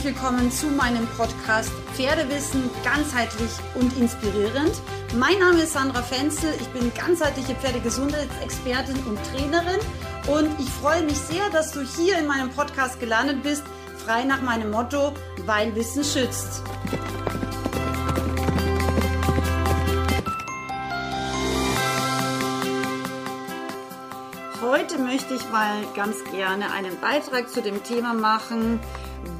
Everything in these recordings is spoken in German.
herzlich willkommen zu meinem Podcast Pferdewissen ganzheitlich und inspirierend. Mein Name ist Sandra Fenzel, ich bin ganzheitliche Pferdegesundheitsexpertin und Trainerin und ich freue mich sehr, dass du hier in meinem Podcast gelandet bist, frei nach meinem Motto, weil Wissen schützt. Heute möchte ich mal ganz gerne einen Beitrag zu dem Thema machen,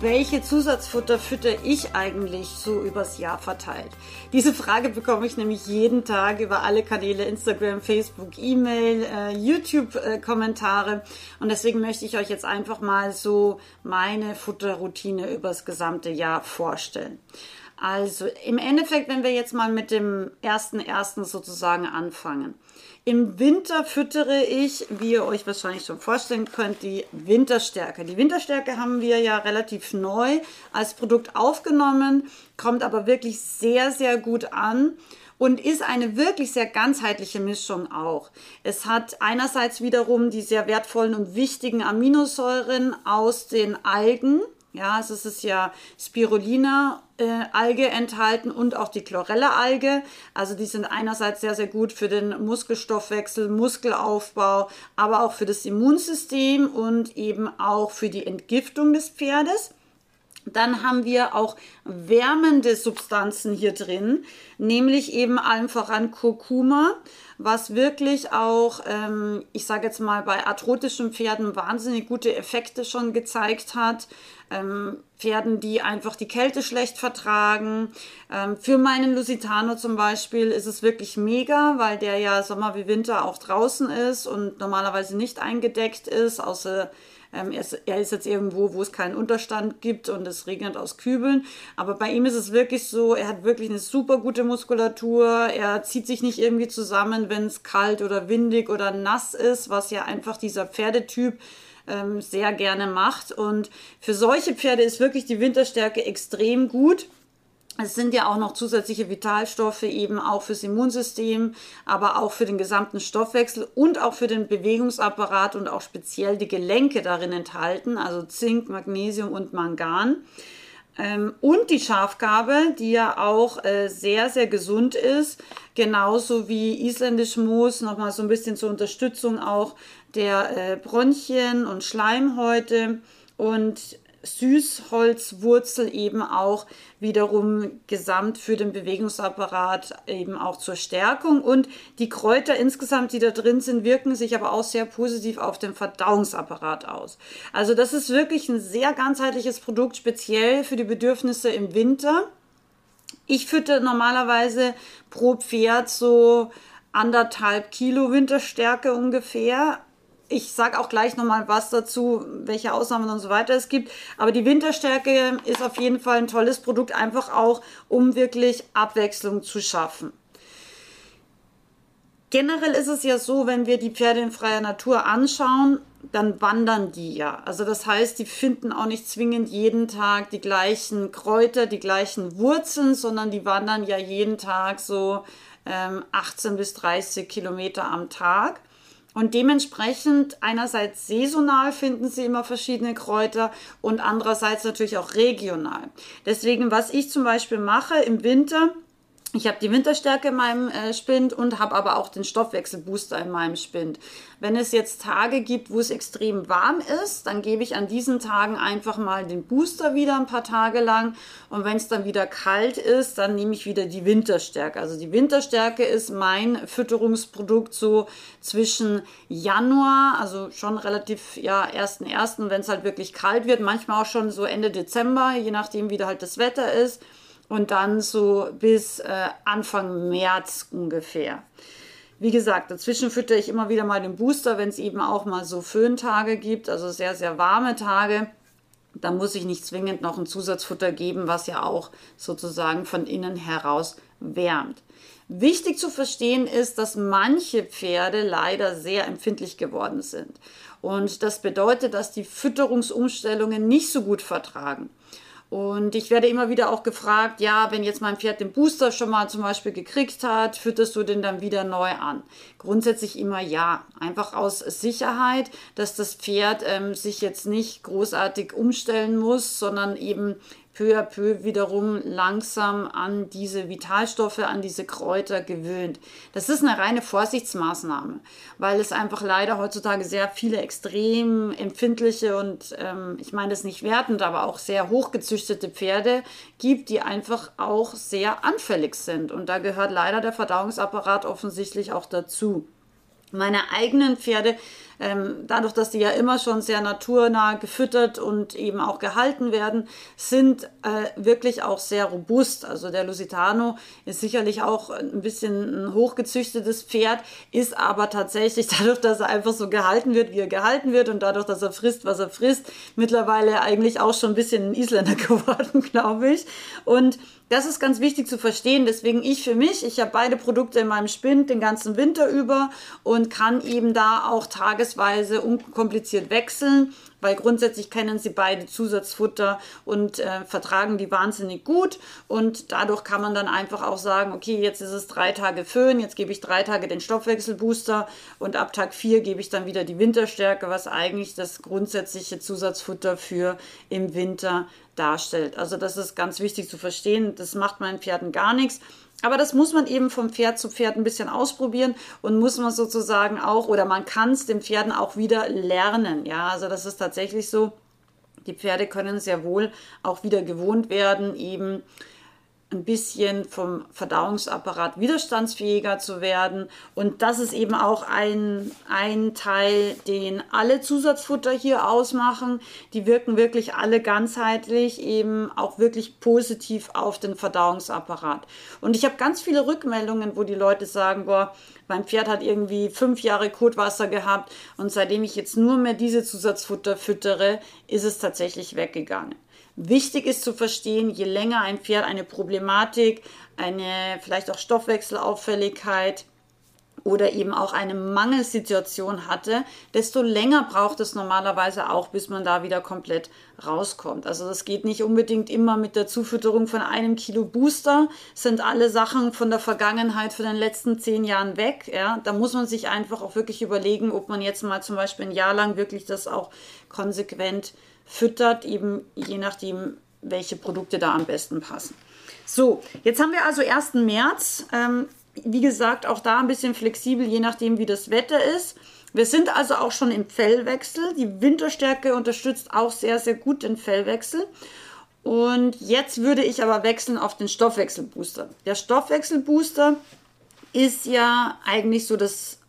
welche Zusatzfutter fütter ich eigentlich so übers Jahr verteilt? Diese Frage bekomme ich nämlich jeden Tag über alle Kanäle, Instagram, Facebook, E-Mail, äh, YouTube-Kommentare. Und deswegen möchte ich euch jetzt einfach mal so meine Futterroutine übers gesamte Jahr vorstellen. Also im Endeffekt, wenn wir jetzt mal mit dem ersten ersten sozusagen anfangen. Im Winter füttere ich, wie ihr euch wahrscheinlich schon vorstellen könnt, die Winterstärke. Die Winterstärke haben wir ja relativ neu als Produkt aufgenommen, kommt aber wirklich sehr, sehr gut an und ist eine wirklich sehr ganzheitliche Mischung auch. Es hat einerseits wiederum die sehr wertvollen und wichtigen Aminosäuren aus den Algen, ja, es ist ja Spirulina Alge enthalten und auch die Chlorella-Alge. Also die sind einerseits sehr, sehr gut für den Muskelstoffwechsel, Muskelaufbau, aber auch für das Immunsystem und eben auch für die Entgiftung des Pferdes. Dann haben wir auch wärmende Substanzen hier drin, nämlich eben allen voran Kurkuma, was wirklich auch, ähm, ich sage jetzt mal, bei arthrotischen Pferden wahnsinnig gute Effekte schon gezeigt hat. Ähm, Pferden, die einfach die Kälte schlecht vertragen. Ähm, für meinen Lusitano zum Beispiel ist es wirklich mega, weil der ja Sommer wie Winter auch draußen ist und normalerweise nicht eingedeckt ist, außer ähm, er, ist, er, ist, jetzt irgendwo, wo es keinen Unterstand gibt und es regnet aus Kübeln. Aber bei ihm ist es wirklich so, er hat wirklich eine super gute Muskulatur. Er zieht sich nicht irgendwie zusammen, wenn es kalt oder windig oder nass ist, was ja einfach dieser Pferdetyp ähm, sehr gerne macht. Und für solche Pferde ist wirklich die Winterstärke extrem gut. Es sind ja auch noch zusätzliche Vitalstoffe eben auch fürs Immunsystem, aber auch für den gesamten Stoffwechsel und auch für den Bewegungsapparat und auch speziell die Gelenke darin enthalten, also Zink, Magnesium und Mangan. Ähm, und die Schafgabe, die ja auch äh, sehr, sehr gesund ist, genauso wie isländisch Moos, nochmal so ein bisschen zur Unterstützung auch der äh, Bronchien und Schleimhäute und Süßholzwurzel eben auch wiederum gesamt für den Bewegungsapparat eben auch zur Stärkung. Und die Kräuter insgesamt, die da drin sind, wirken sich aber auch sehr positiv auf den Verdauungsapparat aus. Also das ist wirklich ein sehr ganzheitliches Produkt, speziell für die Bedürfnisse im Winter. Ich fütter normalerweise pro Pferd so anderthalb Kilo Winterstärke ungefähr ich sage auch gleich nochmal was dazu, welche Ausnahmen und so weiter es gibt. Aber die Winterstärke ist auf jeden Fall ein tolles Produkt, einfach auch, um wirklich Abwechslung zu schaffen. Generell ist es ja so, wenn wir die Pferde in freier Natur anschauen, dann wandern die ja. Also das heißt, die finden auch nicht zwingend jeden Tag die gleichen Kräuter, die gleichen Wurzeln, sondern die wandern ja jeden Tag so ähm, 18 bis 30 Kilometer am Tag. Und dementsprechend einerseits saisonal finden sie immer verschiedene Kräuter und andererseits natürlich auch regional. Deswegen, was ich zum Beispiel mache im Winter, ich habe die Winterstärke in meinem äh, Spind und habe aber auch den Stoffwechselbooster in meinem Spind. Wenn es jetzt Tage gibt, wo es extrem warm ist, dann gebe ich an diesen Tagen einfach mal den Booster wieder ein paar Tage lang. Und wenn es dann wieder kalt ist, dann nehme ich wieder die Winterstärke. Also die Winterstärke ist mein Fütterungsprodukt so zwischen Januar, also schon relativ, ja, 1.1., wenn es halt wirklich kalt wird, manchmal auch schon so Ende Dezember, je nachdem, wie da halt das Wetter ist und dann so bis äh, Anfang März ungefähr. Wie gesagt, dazwischen fütter ich immer wieder mal den Booster, wenn es eben auch mal so Föhntage gibt, also sehr, sehr warme Tage. Da muss ich nicht zwingend noch ein Zusatzfutter geben, was ja auch sozusagen von innen heraus wärmt. Wichtig zu verstehen ist, dass manche Pferde leider sehr empfindlich geworden sind. Und das bedeutet, dass die Fütterungsumstellungen nicht so gut vertragen. Und ich werde immer wieder auch gefragt, ja, wenn jetzt mein Pferd den Booster schon mal zum Beispiel gekriegt hat, fütterst du den dann wieder neu an? Grundsätzlich immer ja. Einfach aus Sicherheit, dass das Pferd ähm, sich jetzt nicht großartig umstellen muss, sondern eben peu à peu wiederum langsam an diese Vitalstoffe, an diese Kräuter gewöhnt. Das ist eine reine Vorsichtsmaßnahme, weil es einfach leider heutzutage sehr viele extrem empfindliche und ähm, ich meine das nicht wertend, aber auch sehr hochgezüchtete Pferde gibt, die einfach auch sehr anfällig sind. Und da gehört leider der Verdauungsapparat offensichtlich auch dazu. Meine eigenen Pferde ähm, dadurch, dass die ja immer schon sehr naturnah gefüttert und eben auch gehalten werden, sind äh, wirklich auch sehr robust. Also der Lusitano ist sicherlich auch ein bisschen ein hochgezüchtetes Pferd, ist aber tatsächlich dadurch, dass er einfach so gehalten wird, wie er gehalten wird und dadurch, dass er frisst, was er frisst, mittlerweile eigentlich auch schon ein bisschen ein Isländer geworden, glaube ich. Und das ist ganz wichtig zu verstehen. Deswegen ich für mich, ich habe beide Produkte in meinem Spind den ganzen Winter über und kann eben da auch tagesweise unkompliziert wechseln weil grundsätzlich kennen sie beide Zusatzfutter und äh, vertragen die wahnsinnig gut und dadurch kann man dann einfach auch sagen, okay, jetzt ist es drei Tage Föhn, jetzt gebe ich drei Tage den Stoffwechselbooster und ab Tag vier gebe ich dann wieder die Winterstärke, was eigentlich das grundsätzliche Zusatzfutter für im Winter darstellt. Also das ist ganz wichtig zu verstehen. Das macht meinen Pferden gar nichts. Aber das muss man eben vom Pferd zu Pferd ein bisschen ausprobieren und muss man sozusagen auch, oder man kann es den Pferden auch wieder lernen. Ja, also das ist tatsächlich so. Die Pferde können sehr wohl auch wieder gewohnt werden, eben ein bisschen vom Verdauungsapparat widerstandsfähiger zu werden. Und das ist eben auch ein, ein Teil, den alle Zusatzfutter hier ausmachen. Die wirken wirklich alle ganzheitlich, eben auch wirklich positiv auf den Verdauungsapparat. Und ich habe ganz viele Rückmeldungen, wo die Leute sagen, boah, mein Pferd hat irgendwie fünf Jahre Kotwasser gehabt und seitdem ich jetzt nur mehr diese Zusatzfutter füttere, ist es tatsächlich weggegangen. Wichtig ist zu verstehen, je länger ein Pferd eine Problematik, eine vielleicht auch Stoffwechselauffälligkeit oder eben auch eine Mangelsituation hatte, desto länger braucht es normalerweise auch, bis man da wieder komplett rauskommt. Also das geht nicht unbedingt immer mit der Zufütterung von einem Kilo Booster, sind alle Sachen von der Vergangenheit von den letzten zehn Jahren weg. Ja, da muss man sich einfach auch wirklich überlegen, ob man jetzt mal zum Beispiel ein Jahr lang wirklich das auch konsequent füttert, eben je nachdem, welche Produkte da am besten passen. So, jetzt haben wir also 1. März. Ähm, wie gesagt, auch da ein bisschen flexibel, je nachdem, wie das Wetter ist. Wir sind also auch schon im Fellwechsel. Die Winterstärke unterstützt auch sehr, sehr gut den Fellwechsel. Und jetzt würde ich aber wechseln auf den Stoffwechselbooster. Der Stoffwechselbooster ist ja eigentlich so das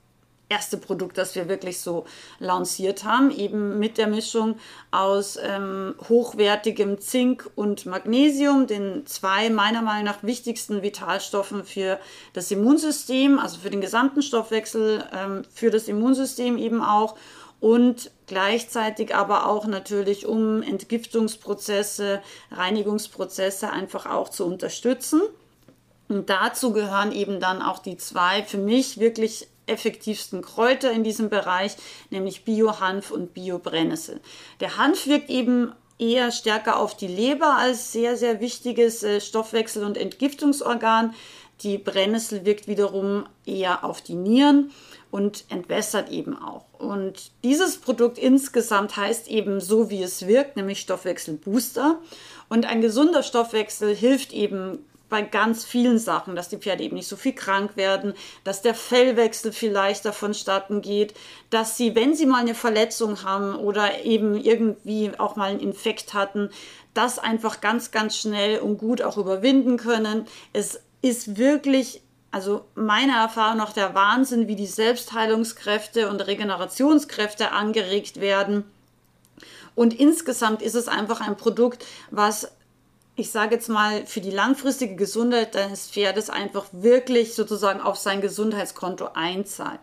erste Produkt, das wir wirklich so lanciert haben, eben mit der Mischung aus ähm, hochwertigem Zink und Magnesium, den zwei meiner Meinung nach wichtigsten Vitalstoffen für das Immunsystem, also für den gesamten Stoffwechsel, ähm, für das Immunsystem eben auch und gleichzeitig aber auch natürlich, um Entgiftungsprozesse, Reinigungsprozesse einfach auch zu unterstützen. Und dazu gehören eben dann auch die zwei für mich wirklich effektivsten Kräuter in diesem Bereich, nämlich Bio-Hanf und Bio-Brennnessel. Der Hanf wirkt eben eher stärker auf die Leber als sehr, sehr wichtiges äh, Stoffwechsel- und Entgiftungsorgan. Die Brennnessel wirkt wiederum eher auf die Nieren und entwässert eben auch. Und dieses Produkt insgesamt heißt eben so, wie es wirkt, nämlich Stoffwechselbooster. Und ein gesunder Stoffwechsel hilft eben bei ganz vielen Sachen, dass die Pferde eben nicht so viel krank werden, dass der Fellwechsel viel leichter vonstatten geht, dass sie, wenn sie mal eine Verletzung haben oder eben irgendwie auch mal einen Infekt hatten, das einfach ganz, ganz schnell und gut auch überwinden können. Es ist wirklich also meiner Erfahrung nach der Wahnsinn, wie die Selbstheilungskräfte und Regenerationskräfte angeregt werden. Und insgesamt ist es einfach ein Produkt, was ich sage jetzt mal, für die langfristige Gesundheit deines Pferdes einfach wirklich sozusagen auf sein Gesundheitskonto einzahlt.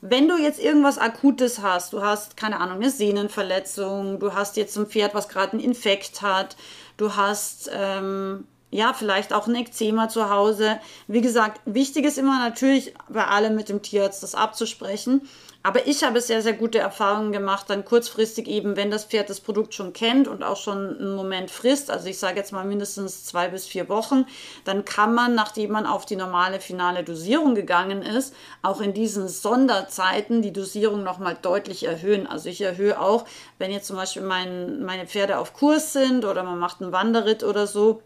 Wenn du jetzt irgendwas Akutes hast, du hast, keine Ahnung, eine Sehnenverletzung, du hast jetzt ein Pferd, was gerade einen Infekt hat, du hast ähm, ja, vielleicht auch ein Ekzema zu Hause. Wie gesagt, wichtig ist immer natürlich bei allem mit dem Tierarzt das abzusprechen. Aber ich habe sehr, sehr gute Erfahrungen gemacht, dann kurzfristig eben, wenn das Pferd das Produkt schon kennt und auch schon einen Moment frisst, also ich sage jetzt mal mindestens zwei bis vier Wochen, dann kann man, nachdem man auf die normale finale Dosierung gegangen ist, auch in diesen Sonderzeiten die Dosierung nochmal deutlich erhöhen. Also ich erhöhe auch, wenn jetzt zum Beispiel mein, meine Pferde auf Kurs sind oder man macht einen Wanderritt oder so,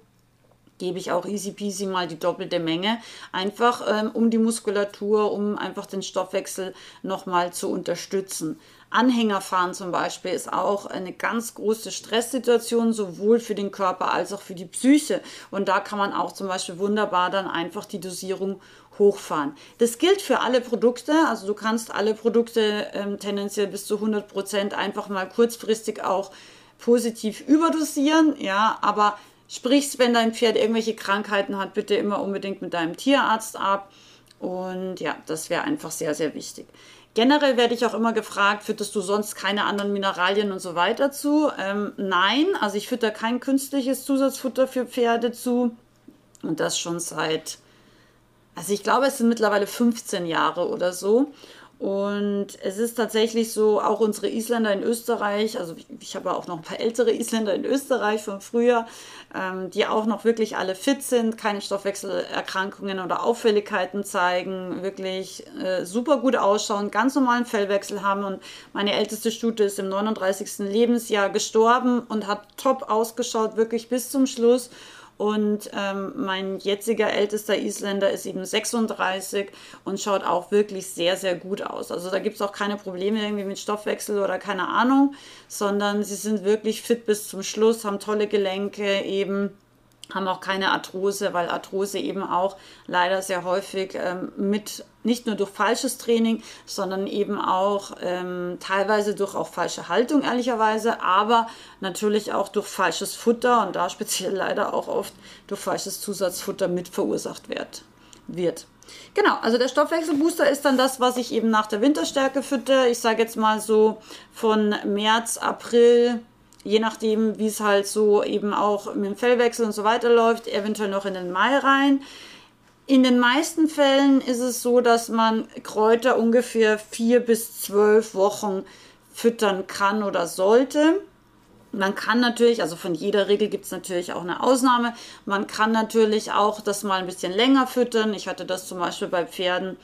gebe ich auch easy peasy mal die doppelte Menge, einfach ähm, um die Muskulatur, um einfach den Stoffwechsel nochmal zu unterstützen. Anhängerfahren zum Beispiel ist auch eine ganz große Stresssituation, sowohl für den Körper als auch für die Psyche. Und da kann man auch zum Beispiel wunderbar dann einfach die Dosierung hochfahren. Das gilt für alle Produkte, also du kannst alle Produkte ähm, tendenziell bis zu 100 Prozent einfach mal kurzfristig auch positiv überdosieren, ja, aber sprichst, wenn dein Pferd irgendwelche Krankheiten hat, bitte immer unbedingt mit deinem Tierarzt ab. Und ja, das wäre einfach sehr, sehr wichtig. Generell werde ich auch immer gefragt, fütterst du sonst keine anderen Mineralien und so weiter zu? Ähm, nein, also ich fütter kein künstliches Zusatzfutter für Pferde zu. Und das schon seit, also ich glaube, es sind mittlerweile 15 Jahre oder so. Und es ist tatsächlich so, auch unsere Isländer in Österreich, also ich, ich habe auch noch ein paar ältere Isländer in Österreich von früher, ähm, die auch noch wirklich alle fit sind, keine Stoffwechselerkrankungen oder Auffälligkeiten zeigen, wirklich äh, super gut ausschauen, ganz normalen Fellwechsel haben. Und meine älteste Stute ist im 39. Lebensjahr gestorben und hat top ausgeschaut, wirklich bis zum Schluss. Und ähm, mein jetziger ältester Isländer ist eben 36 und schaut auch wirklich sehr, sehr gut aus. Also da gibt es auch keine Probleme irgendwie mit Stoffwechsel oder keine Ahnung, sondern sie sind wirklich fit bis zum Schluss, haben tolle Gelenke eben haben auch keine Arthrose, weil Arthrose eben auch leider sehr häufig ähm, mit nicht nur durch falsches Training, sondern eben auch ähm, teilweise durch auch falsche Haltung ehrlicherweise, aber natürlich auch durch falsches Futter und da speziell leider auch oft durch falsches Zusatzfutter mit verursacht wird. wird. Genau, also der Stoffwechselbooster ist dann das, was ich eben nach der Winterstärke fütter. Ich sage jetzt mal so von März, April, je nachdem, wie es halt so eben auch mit dem Fellwechsel und so weiter läuft, eventuell noch in den Mai rein. In den meisten Fällen ist es so, dass man Kräuter ungefähr vier bis zwölf Wochen füttern kann oder sollte. Man kann natürlich, also von jeder Regel gibt es natürlich auch eine Ausnahme. Man kann natürlich auch das mal ein bisschen länger füttern. Ich hatte das zum Beispiel bei Pferden,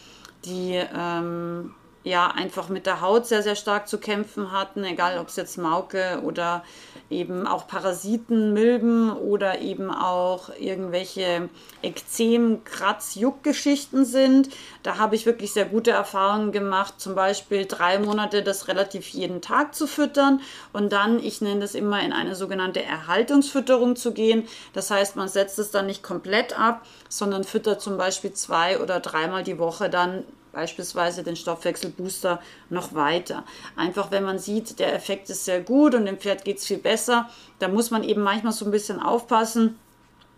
die ähm, ja einfach mit der Haut sehr, sehr stark zu kämpfen hatten, egal ob es jetzt Mauke oder eben auch Parasiten, Milben oder eben auch irgendwelche Ekzem, Kratz, Juckgeschichten sind. Da habe ich wirklich sehr gute Erfahrungen gemacht, zum Beispiel drei Monate das relativ jeden Tag zu füttern und dann, ich nenne das immer, in eine sogenannte Erhaltungsfütterung zu gehen. Das heißt, man setzt es dann nicht komplett ab, sondern füttert zum Beispiel zwei oder dreimal die Woche dann beispielsweise den Stoffwechselbooster noch weiter. Einfach wenn man sieht, der Effekt ist sehr gut und dem Pferd geht es viel besser, da muss man eben manchmal so ein bisschen aufpassen,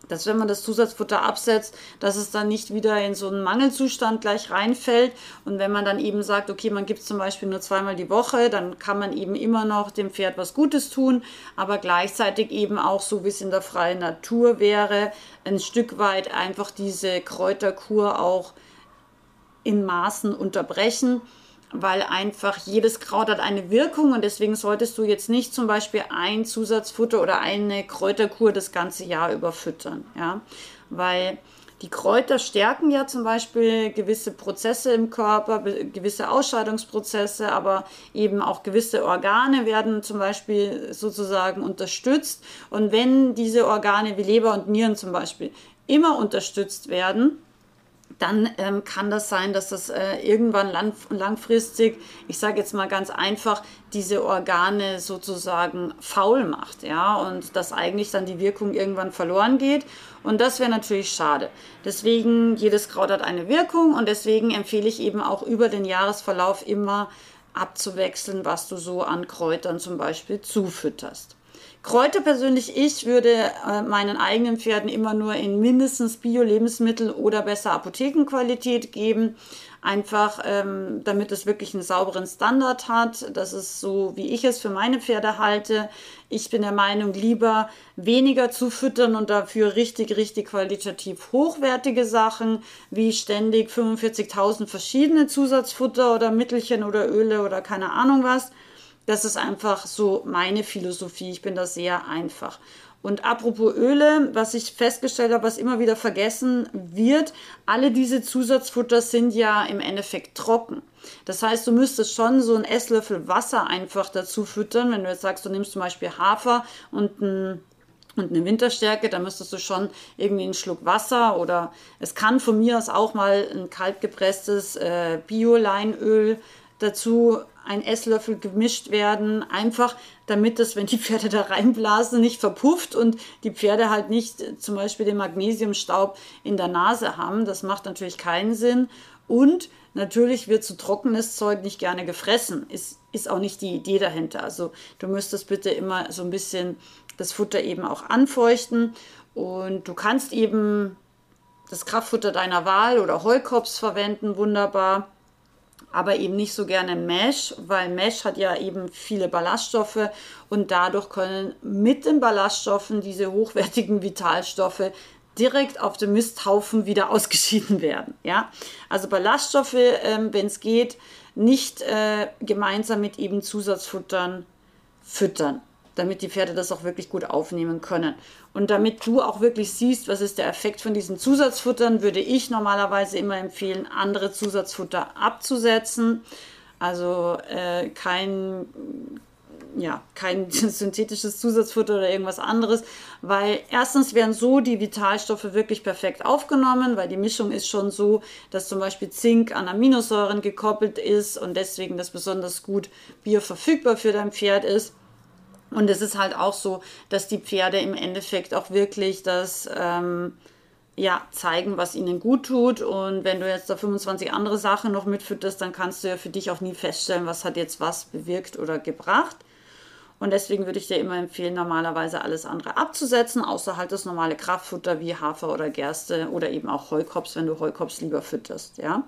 dass wenn man das Zusatzfutter absetzt, dass es dann nicht wieder in so einen Mangelzustand gleich reinfällt. Und wenn man dann eben sagt, okay, man gibt es zum Beispiel nur zweimal die Woche, dann kann man eben immer noch dem Pferd was Gutes tun, aber gleichzeitig eben auch, so wie es in der freien Natur wäre, ein Stück weit einfach diese Kräuterkur auch in Maßen unterbrechen, weil einfach jedes Kraut hat eine Wirkung und deswegen solltest du jetzt nicht zum Beispiel ein Zusatzfutter oder eine Kräuterkur das ganze Jahr über füttern, ja, weil die Kräuter stärken ja zum Beispiel gewisse Prozesse im Körper, gewisse Ausscheidungsprozesse, aber eben auch gewisse Organe werden zum Beispiel sozusagen unterstützt. Und wenn diese Organe wie Leber und Nieren zum Beispiel immer unterstützt werden, dann ähm, kann das sein, dass das äh, irgendwann lang, langfristig, ich sage jetzt mal ganz einfach, diese Organe sozusagen faul macht, ja, und dass eigentlich dann die Wirkung irgendwann verloren geht. Und das wäre natürlich schade. Deswegen, jedes Kraut hat eine Wirkung und deswegen empfehle ich eben auch über den Jahresverlauf immer abzuwechseln, was du so an Kräutern zum Beispiel zufütterst. Kräuter persönlich, ich würde äh, meinen eigenen Pferden immer nur in mindestens Bio-Lebensmittel oder besser Apothekenqualität geben. Einfach, ähm, damit es wirklich einen sauberen Standard hat. Das ist so, wie ich es für meine Pferde halte. Ich bin der Meinung, lieber weniger zu füttern und dafür richtig, richtig qualitativ hochwertige Sachen, wie ständig 45.000 verschiedene Zusatzfutter oder Mittelchen oder Öle oder keine Ahnung was. Das ist einfach so meine Philosophie. Ich bin da sehr einfach. Und apropos Öle, was ich festgestellt habe, was immer wieder vergessen wird, alle diese Zusatzfutter sind ja im Endeffekt trocken. Das heißt, du müsstest schon so einen Esslöffel Wasser einfach dazu füttern. Wenn du jetzt sagst, du nimmst zum Beispiel Hafer und ein und eine Winterstärke, dann müsstest du schon irgendwie einen Schluck Wasser oder es kann von mir aus auch mal ein kaltgepresstes äh, Bio-Leinöl dazu ein Esslöffel gemischt werden, einfach damit das, wenn die Pferde da reinblasen, nicht verpufft und die Pferde halt nicht äh, zum Beispiel den Magnesiumstaub in der Nase haben. Das macht natürlich keinen Sinn. Und natürlich wird zu trockenes Zeug nicht gerne gefressen. Ist, ist auch nicht die Idee dahinter. Also du müsstest bitte immer so ein bisschen das Futter eben auch anfeuchten. Und du kannst eben das Kraftfutter deiner Wahl oder Heukops verwenden, wunderbar aber eben nicht so gerne Mesh, weil Mesh hat ja eben viele Ballaststoffe und dadurch können mit den Ballaststoffen diese hochwertigen Vitalstoffe direkt auf dem Misthaufen wieder ausgeschieden werden. Ja? Also Ballaststoffe, ähm, wenn es geht, nicht äh, gemeinsam mit eben Zusatzfuttern füttern damit die Pferde das auch wirklich gut aufnehmen können. Und damit du auch wirklich siehst, was ist der Effekt von diesen Zusatzfuttern, würde ich normalerweise immer empfehlen, andere Zusatzfutter abzusetzen. Also äh, kein, ja, kein synthetisches Zusatzfutter oder irgendwas anderes, weil erstens werden so die Vitalstoffe wirklich perfekt aufgenommen, weil die Mischung ist schon so, dass zum Beispiel Zink an Aminosäuren gekoppelt ist und deswegen das besonders gut bioverfügbar für dein Pferd ist. Und es ist halt auch so, dass die Pferde im Endeffekt auch wirklich das ähm, ja, zeigen, was ihnen gut tut. Und wenn du jetzt da 25 andere Sachen noch mitfütterst, dann kannst du ja für dich auch nie feststellen, was hat jetzt was bewirkt oder gebracht. Und deswegen würde ich dir immer empfehlen, normalerweise alles andere abzusetzen, außer halt das normale Kraftfutter wie Hafer oder Gerste oder eben auch Heukops, wenn du Heukops lieber fütterst, ja.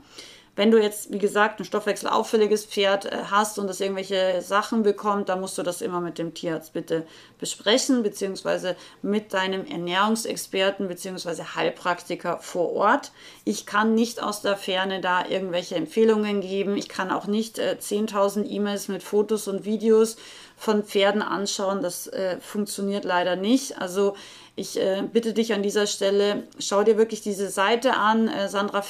Wenn du jetzt, wie gesagt, ein stoffwechselauffälliges Pferd äh, hast und das irgendwelche Sachen bekommt, dann musst du das immer mit dem Tierarzt bitte besprechen, beziehungsweise mit deinem Ernährungsexperten beziehungsweise Heilpraktiker vor Ort. Ich kann nicht aus der Ferne da irgendwelche Empfehlungen geben. Ich kann auch nicht äh, 10.000 E-Mails mit Fotos und Videos von Pferden anschauen. Das äh, funktioniert leider nicht. Also ich äh, bitte dich an dieser Stelle, schau dir wirklich diese Seite an, äh, Sandra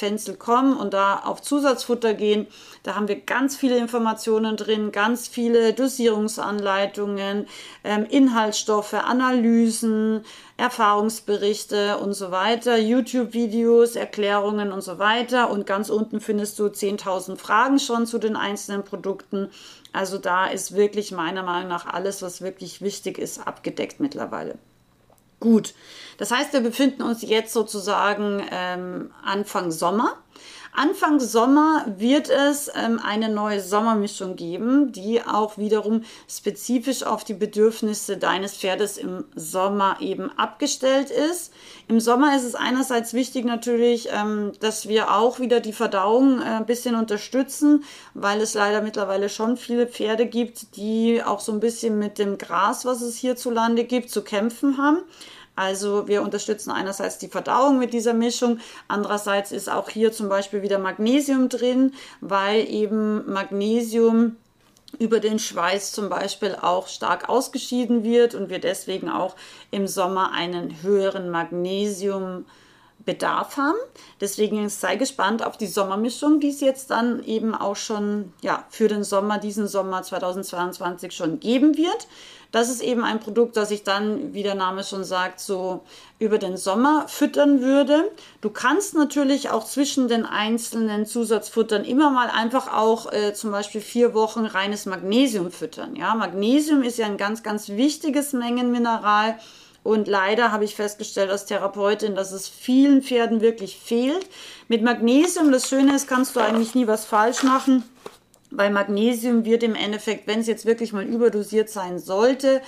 und da auf Zusatzfutter gehen. Da haben wir ganz viele Informationen drin, ganz viele Dosierungsanleitungen, ähm, Inhaltsstoffe, Analysen, Erfahrungsberichte und so weiter, YouTube-Videos, Erklärungen und so weiter. Und ganz unten findest du 10.000 Fragen schon zu den einzelnen Produkten. Also da ist wirklich meiner Meinung nach alles, was wirklich wichtig ist, abgedeckt mittlerweile. Gut, das heißt, wir befinden uns jetzt sozusagen ähm, Anfang Sommer. Anfang Sommer wird es ähm, eine neue Sommermischung geben, die auch wiederum spezifisch auf die Bedürfnisse deines Pferdes im Sommer eben abgestellt ist. Im Sommer ist es einerseits wichtig natürlich, ähm, dass wir auch wieder die Verdauung äh, ein bisschen unterstützen, weil es leider mittlerweile schon viele Pferde gibt, die auch so ein bisschen mit dem Gras, was es hierzulande gibt, zu kämpfen haben. Also wir unterstützen einerseits die Verdauung mit dieser Mischung, andererseits ist auch hier zum Beispiel wieder Magnesium drin, weil eben Magnesium über den Schweiß zum Beispiel auch stark ausgeschieden wird und wir deswegen auch im Sommer einen höheren Magnesium Bedarf haben. Deswegen sei gespannt auf die Sommermischung, die es jetzt dann eben auch schon ja, für den Sommer, diesen Sommer 2022 schon geben wird. Das ist eben ein Produkt, das ich dann, wie der Name schon sagt, so über den Sommer füttern würde. Du kannst natürlich auch zwischen den einzelnen Zusatzfuttern immer mal einfach auch äh, zum Beispiel vier Wochen reines Magnesium füttern. Ja, Magnesium ist ja ein ganz, ganz wichtiges Mengenmineral. Und leider habe ich festgestellt als Therapeutin, dass es vielen Pferden wirklich fehlt. Mit Magnesium, das Schöne ist, kannst du eigentlich nie was falsch machen weil Magnesium wird im Endeffekt, wenn es jetzt wirklich mal überdosiert sein sollte,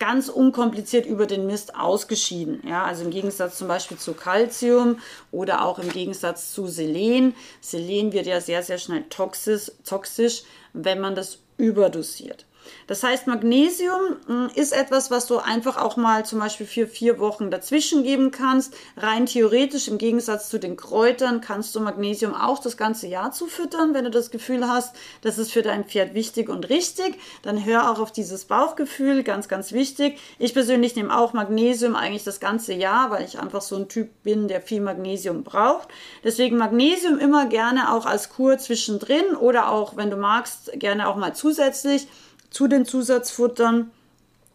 ganz unkompliziert über den Mist ausgeschieden. Ja, also im Gegensatz zum Beispiel zu Calcium oder auch im Gegensatz zu Selen. Selen wird ja sehr, sehr schnell toxisch, toxisch wenn man das überdosiert. Das heißt, Magnesium hm, ist etwas, was du einfach auch mal zum Beispiel für vier Wochen dazwischen geben kannst. Rein theoretisch, im Gegensatz zu den Kräutern, kannst du Magnesium auch das ganze Jahr zufüttern, wenn du das Gefühl hast, das ist für dein Pferd wichtig und richtig. Dann hör auch auf dieses Bauchgefühl, ganz, ganz wichtig. Ich persönlich nehme auch Magnesium eigentlich das ganze Jahr, weil ich einfach so ein Typ bin, der viel Magnesium braucht. Deswegen Magnesium immer gerne auch als Kur zwischendrin oder auch, wenn du magst, gerne auch mal zusätzlich zu den Zusatzfuttern.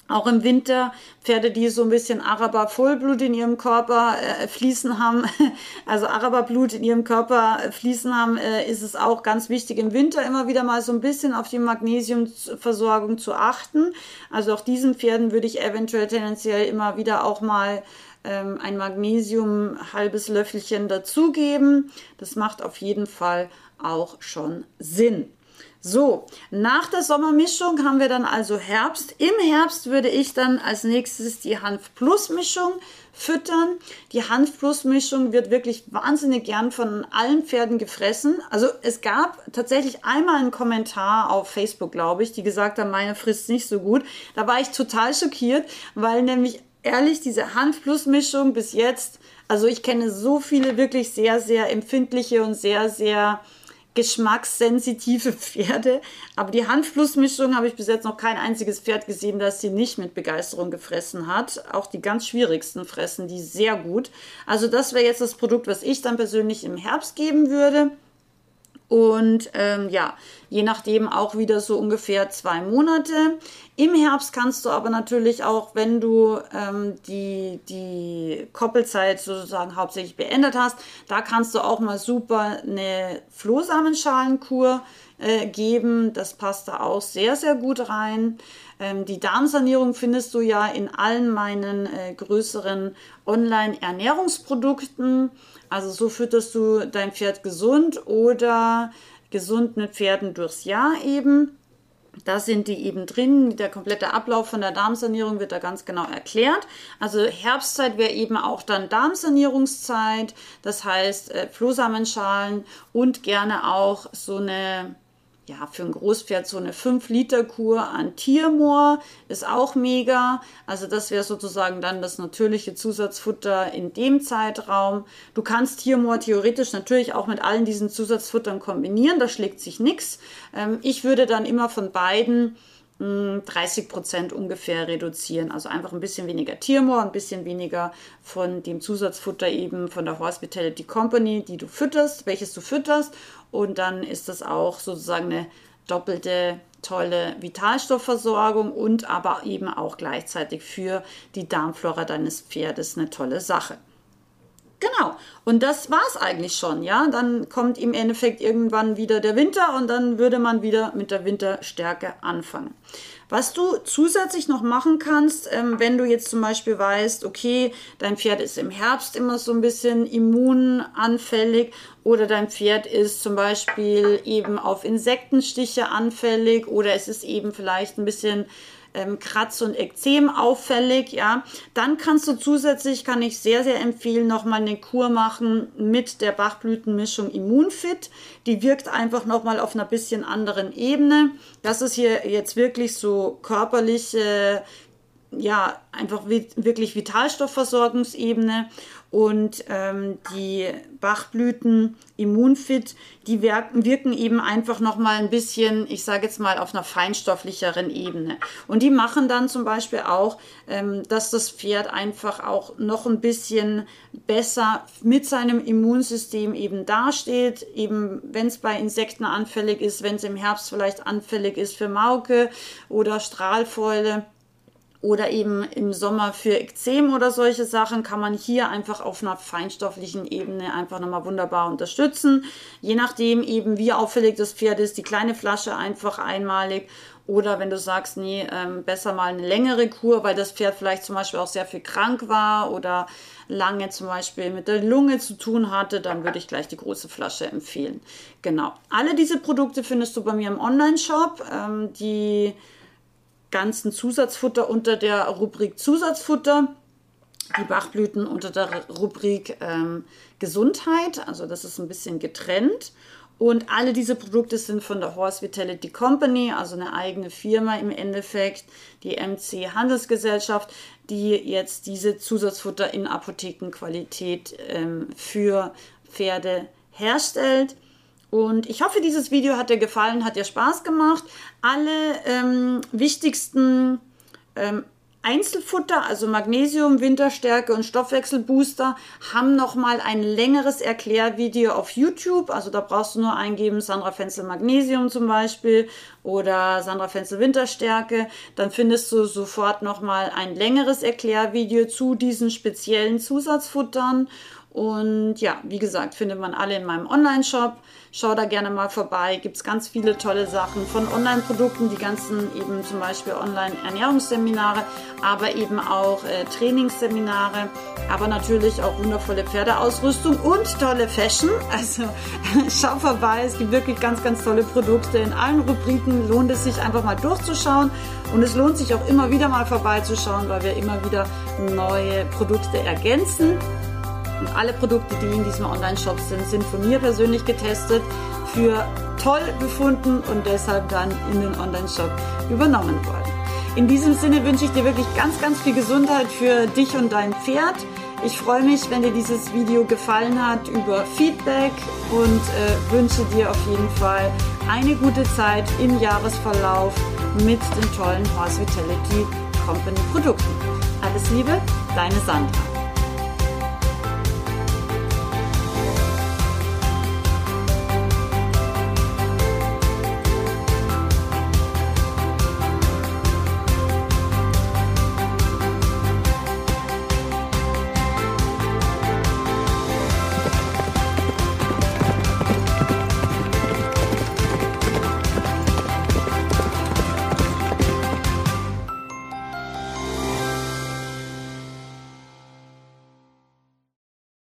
Auch im Winter Pferde, die so ein bisschen Araber-Vollblut in ihrem Körper äh, fließen haben, also Araberblut in ihrem Körper äh, fließen haben, äh, ist es auch ganz wichtig im Winter immer wieder mal so ein bisschen auf die Magnesiumversorgung zu achten. Also auch diesen Pferden würde ich eventuell tendenziell immer wieder auch mal ähm, ein Magnesium halbes Löffelchen dazugeben. Das macht auf jeden Fall auch schon Sinn. So, nach der Sommermischung haben wir dann also Herbst. Im Herbst würde ich dann als nächstes die Hanf Plus Mischung füttern. Die Hanf Plus Mischung wird wirklich wahnsinnig gern von allen Pferden gefressen. Also es gab tatsächlich einmal einen Kommentar auf Facebook, glaube ich, die gesagt haben, meine frisst nicht so gut. Da war ich total schockiert, weil nämlich ehrlich diese Hanf Plus Mischung bis jetzt, also ich kenne so viele wirklich sehr, sehr empfindliche und sehr, sehr geschmackssensitive Pferde. Aber die Hanfplusmischung habe ich bis jetzt noch kein einziges Pferd gesehen, das sie nicht mit Begeisterung gefressen hat. Auch die ganz schwierigsten fressen die sehr gut. Also das wäre jetzt das Produkt, was ich dann persönlich im Herbst geben würde. Und ähm, ja, je nachdem auch wieder so ungefähr zwei Monate. Im Herbst kannst du aber natürlich auch, wenn du ähm, die, die Koppelzeit sozusagen hauptsächlich beendet hast, da kannst du auch mal super eine Flohsamenschalenkur äh, geben. Das passt da auch sehr, sehr gut rein. Ähm, die Darmsanierung findest du ja in allen meinen äh, größeren Online-Ernährungsprodukten. Also so fütterst du dein Pferd gesund oder gesund mit Pferden durchs Jahr eben. Da sind die eben drin. Der komplette Ablauf von der Darmsanierung wird da ganz genau erklärt. Also Herbstzeit wäre eben auch dann Darmsanierungszeit. Das heißt äh, Flohsamenschalen und gerne auch so eine ja, für ein Großpferd so eine 5-Liter-Kur an Tiermoor ist auch mega. Also das wäre sozusagen dann das natürliche Zusatzfutter in dem Zeitraum. Du kannst Tiermoor theoretisch natürlich auch mit allen diesen Zusatzfuttern kombinieren. Da schlägt sich nichts. Ähm, ich würde dann immer von beiden 30 Prozent ungefähr reduzieren. Also einfach ein bisschen weniger Tiermoor, ein bisschen weniger von dem Zusatzfutter eben von der Hospitality Company, die du fütterst, welches du fütterst. Und dann ist das auch sozusagen eine doppelte tolle Vitalstoffversorgung und aber eben auch gleichzeitig für die Darmflora deines Pferdes eine tolle Sache. Genau. Und das war es eigentlich schon, ja. Dann kommt im Endeffekt irgendwann wieder der Winter und dann würde man wieder mit der Winterstärke anfangen. Was du zusätzlich noch machen kannst, ähm, wenn du jetzt zum Beispiel weißt, okay, dein Pferd ist im Herbst immer so ein bisschen immunanfällig oder dein Pferd ist zum Beispiel eben auf Insektenstiche anfällig oder es ist eben vielleicht ein bisschen ähm, Kratz- und Ekzem auffällig, ja, dann kannst du zusätzlich, kann ich sehr, sehr empfehlen, nochmal eine Kur machen mit der Bachblütenmischung Immunfit. Die wirkt einfach nochmal auf einer bisschen anderen Ebene. Das ist hier jetzt wirklich so körperliche ja, einfach wirklich Vitalstoffversorgungsebene und ähm, die Bachblüten Immunfit, die wirken, wirken eben einfach nochmal ein bisschen, ich sage jetzt mal, auf einer feinstofflicheren Ebene. Und die machen dann zum Beispiel auch, ähm, dass das Pferd einfach auch noch ein bisschen besser mit seinem Immunsystem eben dasteht, eben wenn es bei Insekten anfällig ist, wenn es im Herbst vielleicht anfällig ist für Mauke oder Strahlfäule oder eben im Sommer für Ekzem oder solche Sachen kann man hier einfach auf einer feinstofflichen Ebene einfach nochmal wunderbar unterstützen. Je nachdem eben wie auffällig das Pferd ist, die kleine Flasche einfach einmalig oder wenn du sagst, nee, ähm, besser mal eine längere Kur, weil das Pferd vielleicht zum Beispiel auch sehr viel krank war oder lange zum Beispiel mit der Lunge zu tun hatte, dann würde ich gleich die große Flasche empfehlen. Genau. Alle diese Produkte findest du bei mir im Online-Shop. Ähm, die ganzen Zusatzfutter unter der Rubrik Zusatzfutter. Die Bachblüten unter der Rubrik ähm, Gesundheit. Also das ist ein bisschen getrennt. Und alle diese Produkte sind von der Horse Vitality Company, also eine eigene Firma im Endeffekt, die MC Handelsgesellschaft, die jetzt diese Zusatzfutter in Apothekenqualität ähm, für Pferde herstellt. Und ich hoffe, dieses Video hat dir gefallen, hat dir Spaß gemacht. Alle ähm, wichtigsten ähm, Einzelfutter, also Magnesium, Winterstärke und Stoffwechselbooster, haben nochmal ein längeres Erklärvideo auf YouTube. Also da brauchst du nur eingeben, Sandra Fenzel Magnesium zum Beispiel oder Sandra Fenzel Winterstärke. Dann findest du sofort nochmal ein längeres Erklärvideo zu diesen speziellen Zusatzfuttern. Und ja, wie gesagt, findet man alle in meinem Online-Shop. Schau da gerne mal vorbei. Gibt es ganz viele tolle Sachen von Online-Produkten, die ganzen eben zum Beispiel Online-Ernährungsseminare, aber eben auch äh, Trainingsseminare, aber natürlich auch wundervolle Pferdeausrüstung und tolle Fashion. Also schau vorbei. Es gibt wirklich ganz, ganz tolle Produkte. In allen Rubriken lohnt es sich einfach mal durchzuschauen. Und es lohnt sich auch immer wieder mal vorbeizuschauen, weil wir immer wieder neue Produkte ergänzen. Alle Produkte, die in diesem Online-Shop sind, sind von mir persönlich getestet, für toll befunden und deshalb dann in den Online-Shop übernommen worden. In diesem Sinne wünsche ich dir wirklich ganz, ganz viel Gesundheit für dich und dein Pferd. Ich freue mich, wenn dir dieses Video gefallen hat, über Feedback und äh, wünsche dir auf jeden Fall eine gute Zeit im Jahresverlauf mit den tollen Horse Vitality Company Produkten. Alles Liebe, deine Sandra.